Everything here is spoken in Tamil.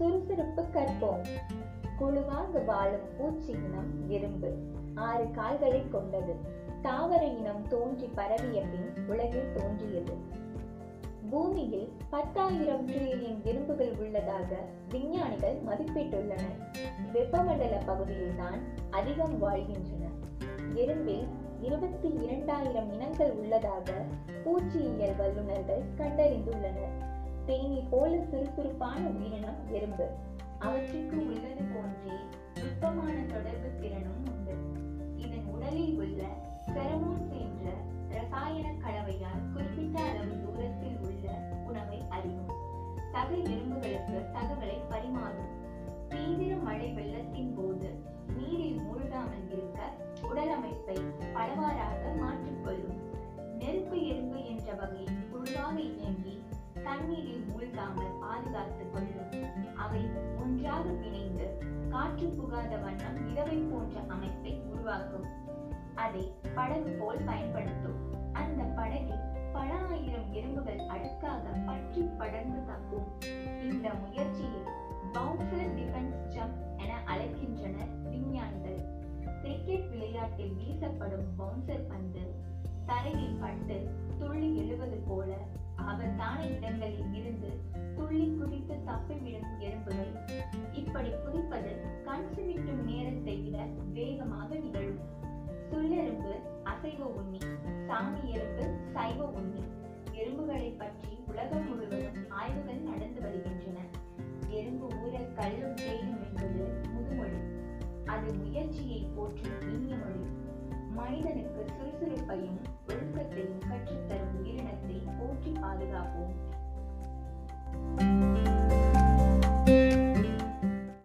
சுறுசுறுப்பு கற்போம். குழுவாக வாழும் பூச்சியினம் எறும்பு. ஆறு கால்களை கொண்டது. தாவர இனம் தோன்றி பரவிய பின் உலகில் தோன்றியது. பூமியில் பத்தாயிரம் டிரில்லியன் எறும்புகள் உள்ளதாக விஞ்ஞானிகள் மதிப்பிட்டுள்ளனர். வெப்பமண்டல பகுதியில் தான் அதிகம் வாழ்கின்றன. எறும்பில் இருபத்தி இரண்டாயிரம் இனங்கள் உள்ளதாக பூச்சியியல் வல்லுநர்கள் கண்டறிந்துள்ளனர். தேனி போல சுறுசுறுப்பான உயிரினம் எறும்பு அவற்றுக்கு உள்ளது போன்றே நுட்பமான தொடர்பு திறனும் உண்டு. இதன் உடலில் உள்ள பெரமோன்ஸ் என்ற ரசாயன கலவையால் குறிப்பிட்ட அளவு தூரத்தில் உள்ள உணவை அறியும் சக எறும்புகளுக்கு தகவலை பரிமாறும். தீவிர மழை வெள்ளத்தின் போது நீரில் மூழ்காமல் இருக்க உடல் அமைப்பை பலவாறாக மாற்றிக்கொள்ளும். நெருப்பு எறும்பு என்ற வகை குழுவாக இயங்கி தண்ணீரில் மூழ்காமல் பாதுகாத்துக் கொள்ளும் அவை ஒன்றாக பிணைந்து காற்று புகாத வண்ணம் இரவை போன்ற அமைப்பை உருவாக்கும். அதை படகு போல் பயன்படுத்தும். அந்த படகில் பல ஆயிரம் எறும்புகள் அடுக்காக பற்றி படர்ந்து தப்பும் இந்த முயற்சியை பவுன்சர் டிஃபென்ஸ் ஜம்ப் என அழைக்கின்றனர் விஞ்ஞானிகள். கிரிக்கெட் விளையாட்டில் வீசப்படும் பவுன்சர் பந்து தரையில் பட்டு துள்ளி எழுவது போல சாமி எறும்பு சைவ உண்மை. எறும்புகளை பற்றி உலகம் முழுவதும் ஆய்வுகள் நடந்து வருகின்றன. எறும்பு ஊர கல்லும் தேயும் என்பது முதுமொழி. அது முயற்சியை போற்றும் இனிய மொழி. மனிதனுக்கு சுறுசுறுப்பையும் ஒழுக்கத்தையும் கற்றுத்தரும் உயிரினத்தை போற்றி பாதுகாப்போம்.